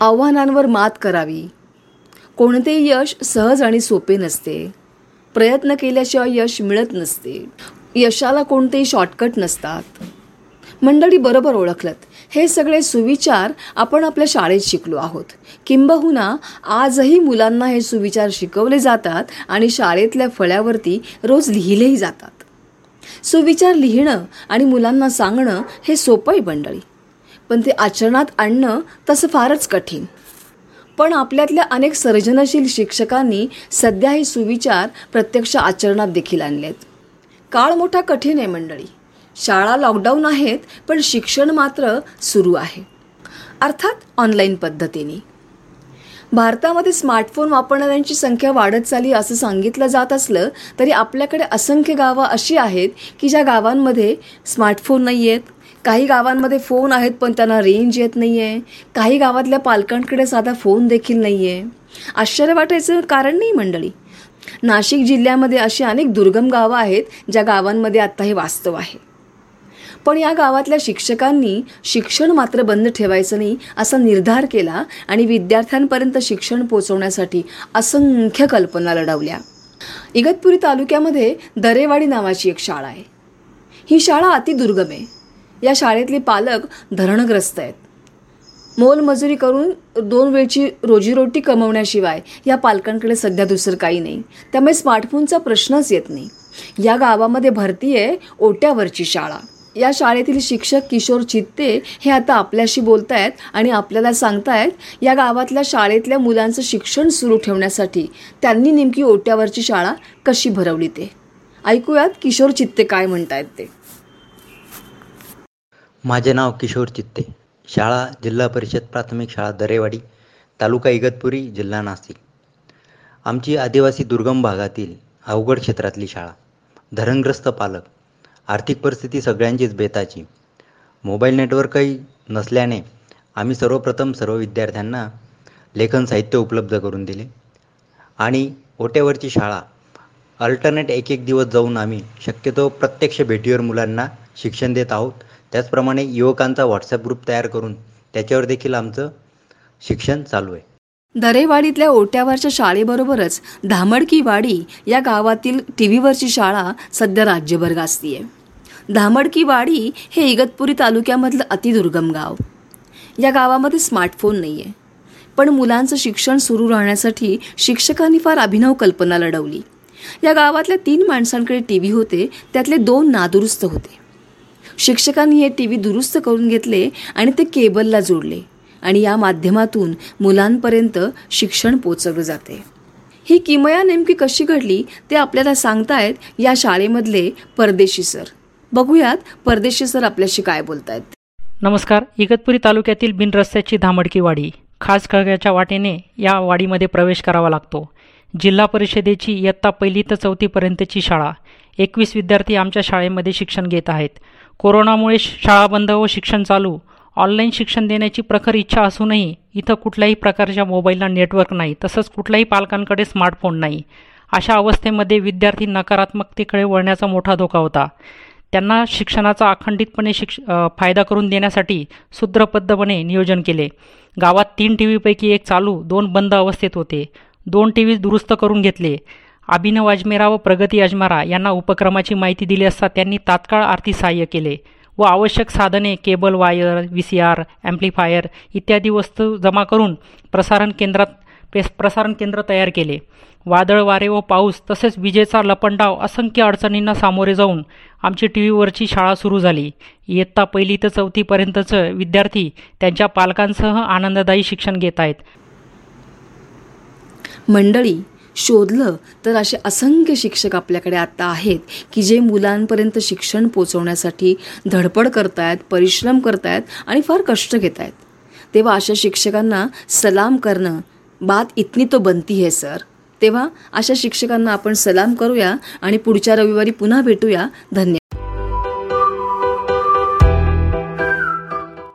आव्हानांवर मात करावी. कोणतेही यश सहज आणि सोपे नसते. प्रयत्न केल्याशिवाय यश मिळत नसते. यशाला कोणतेही शॉर्टकट नसतात. मंडळी बरोबर ओळखलत. हे सगळे सुविचार आपण आपल्या शाळेत शिकलो आहोत. किंबहुना आजही मुलांना हे सुविचार शिकवले जातात आणि शाळेतल्या फळ्यावरती रोज लिहिलेही जातात. सुविचार लिहिणं आणि मुलांना सांगणं हे सोपं आहे मंडळी. पण ते आचरणात आणणं तसं फारच कठीण. पण आपल्यातल्या अनेक सर्जनशील शिक्षकांनी सध्या हे सुविचार प्रत्यक्ष आचरणात देखील आणलेत. काळ मोठा कठीण आहे मंडळी. शाळा लॉकडाऊन आहेत पण शिक्षण मात्र सुरू आहे. अर्थात ऑनलाईन पद्धतीने. भारतामध्ये स्मार्टफोन वापरणाऱ्यांची संख्या वाढत चालली असं सांगितलं जात असलं तरी आपल्याकडे असंख्य गावं अशी आहेत की ज्या गावांमध्ये स्मार्टफोन नाही आहेत काही गावांमध्ये फोन आहेत पण त्यांना रेंज येत नाही आहे काही गावातल्या पालकांकडे साधा फोन देखील नाही आहे आश्चर्य वाटायचं कारण नाही मंडळी? नाशिक जिल्ह्यामध्ये अशी अनेक दुर्गम गावं आहेत ज्या गावांमध्ये आत्ता हे वास्तव आहे. पण या गावातल्या शिक्षकांनी शिक्षण मात्र बंद ठेवायचं नाही असा निर्धार केला आणि विद्यार्थ्यांपर्यंत शिक्षण पोचवण्यासाठी असंख्य कल्पना लढवल्या. इगतपुरी तालुक्यामध्ये दरेवाडी नावाची एक शाळा आहे. ही शाळा अतिदुर्गम आहे. या शाळेतले पालक धरणग्रस्त आहेत. मोलमजुरी करून दोन वेळची रोजीरोटी कमवण्याशिवाय या पालकांकडे सध्या दुसरं काही नाही. त्यामुळे स्मार्टफोनचा प्रश्नच येत नाही. या गावामध्ये भरती आहे ओट्यावरची शाळा. या शाळेतील शिक्षक किशोर चित्ते हे आता आपल्याशी बोलतायत आणि आपल्याला सांगतायत या गावातल्या शाळेतल्या मुलांचं शिक्षण सुरू ठेवण्यासाठी त्यांनी नेमकी ओट्यावरची शाळा कशी भरवली ते. ऐकूयात किशोर चित्ते काय म्हणतायत ते. माझे नाव किशोर चित्ते. शाळा जिल्हा परिषद प्राथमिक शाळा दरेवाडी तालुका इगतपुरी जिल्हा नाशिक. आमची आदिवासी दुर्गम भागातील अवघड क्षेत्रातली शाळा. धरणग्रस्त पालक आर्थिक परिस्थिती सगळ्यांचीच बेताची. मोबाईल नेटवर्कही नसल्याने आम्ही सर्वप्रथम सर्व विद्यार्थ्यांना लेखन साहित्य उपलब्ध करून दिले. आणि ओट्यावरची शाळा अल्टरनेट एक एक दिवस जाऊन आम्ही शक्यतो प्रत्यक्ष भेटीवर मुलांना शिक्षण देत आहोत. त्याचप्रमाणे युवकांचा व्हॉट्सअप ग्रुप तयार करून त्याच्यावर देखील आमचं शिक्षण चालू आहे. दरेवाडीतल्या ओट्यावरच्या शाळेबरोबरच धामडकी वाडी या गावातील टी व्हीवरची शाळा सध्या राज्यभर गाजतीये. धामडकी वाडी हे इगतपुरी तालुक्यामधलं अतिदुर्गम गाव. या गावामध्ये स्मार्टफोन नाही आहे पण मुलांचं शिक्षण सुरू राहण्यासाठी शिक्षकांनी फार अभिनव कल्पना लढवली. या गावातल्या तीन माणसांकडे टी व्ही होते त्यातले दोन नादुरुस्त होते. शिक्षकांनी हे टी व्ही दुरुस्त करून घेतले आणि ते केबलला जोडले. आणि या माध्यमातून मुलांपर्यंत शिक्षण पोचवलं जाते. ही किमया नेमकी कशी घडली ते आपल्याला सांगतायत या शाळेमधले परदेशी सर. बघूयात परदेशी सर आपल्याशी काय बोलतायत. नमस्कार. इगतपुरी तालुक्यातील बिन रस्त्याची धामडकी वाडी. खास खळग्याच्या वाटेने या वाडीमध्ये प्रवेश करावा लागतो. जिल्हा परिषदेची इयत्ता पहिली तर चौथीपर्यंतची शाळा. एकवीस विद्यार्थी आमच्या शाळेमध्ये शिक्षण घेत आहेत. कोरोनामुळे शाळा बंद व शिक्षण चालू ऑनलाईन शिक्षण देण्याची प्रखर इच्छा असूनही इथं कुठल्याही प्रकारच्या मोबाईलला नेटवर्क नाही तसंच कुठल्याही पालकांकडे स्मार्टफोन नाही. अशा अवस्थेमध्ये विद्यार्थी नकारात्मकतेकडे वळण्याचा मोठा धोका होता. त्यांना शिक्षणाचा अखंडितपणे शिक्ष फायदा करून देण्यासाठी सूत्रबद्धपणे नियोजन केले. गावात तीन टी व्हीपैकी एक चालू दोन बंद अवस्थेत होते. दोन टी व्ही दुरुस्त करून घेतले. अभिनव अजमेरा व प्रगती अजमेरा यांना उपक्रमाची माहिती दिली असता त्यांनी तात्काळ आर्थिक सहाय्य केले व आवश्यक साधने cable wire V C R amplifier इत्यादी वस्तू जमा करून प्रसारण केंद्रात पेस प्रसारण केंद्र तयार केले. वादळ वारे व पाऊस तसेच विजेचा लपंडाव असंख्य अडचणींना सामोरे जाऊन आमची टी व्हीवरची शाळा सुरू झाली. इयत्ता पहिली ते चौथीपर्यंतचं विद्यार्थी त्यांच्या पालकांसह आनंददायी शिक्षण घेत आहेत. मंडळी शोधलं तर असे असंख्य शिक्षक आपल्याकडे आता आहेत की जे मुलांपर्यंत शिक्षण पोचवण्यासाठी धडपड करतायत परिश्रम करतायत आणि फार कष्ट घेत आहेत तेव्हा अशा शिक्षकांना सलाम करणं बात इतनी तो बनती है सर. तेव्हा अशा शिक्षकांना आपण सलाम करूया आणि पुढच्या रविवारी पुन्हा भेटूया. धन्यवाद.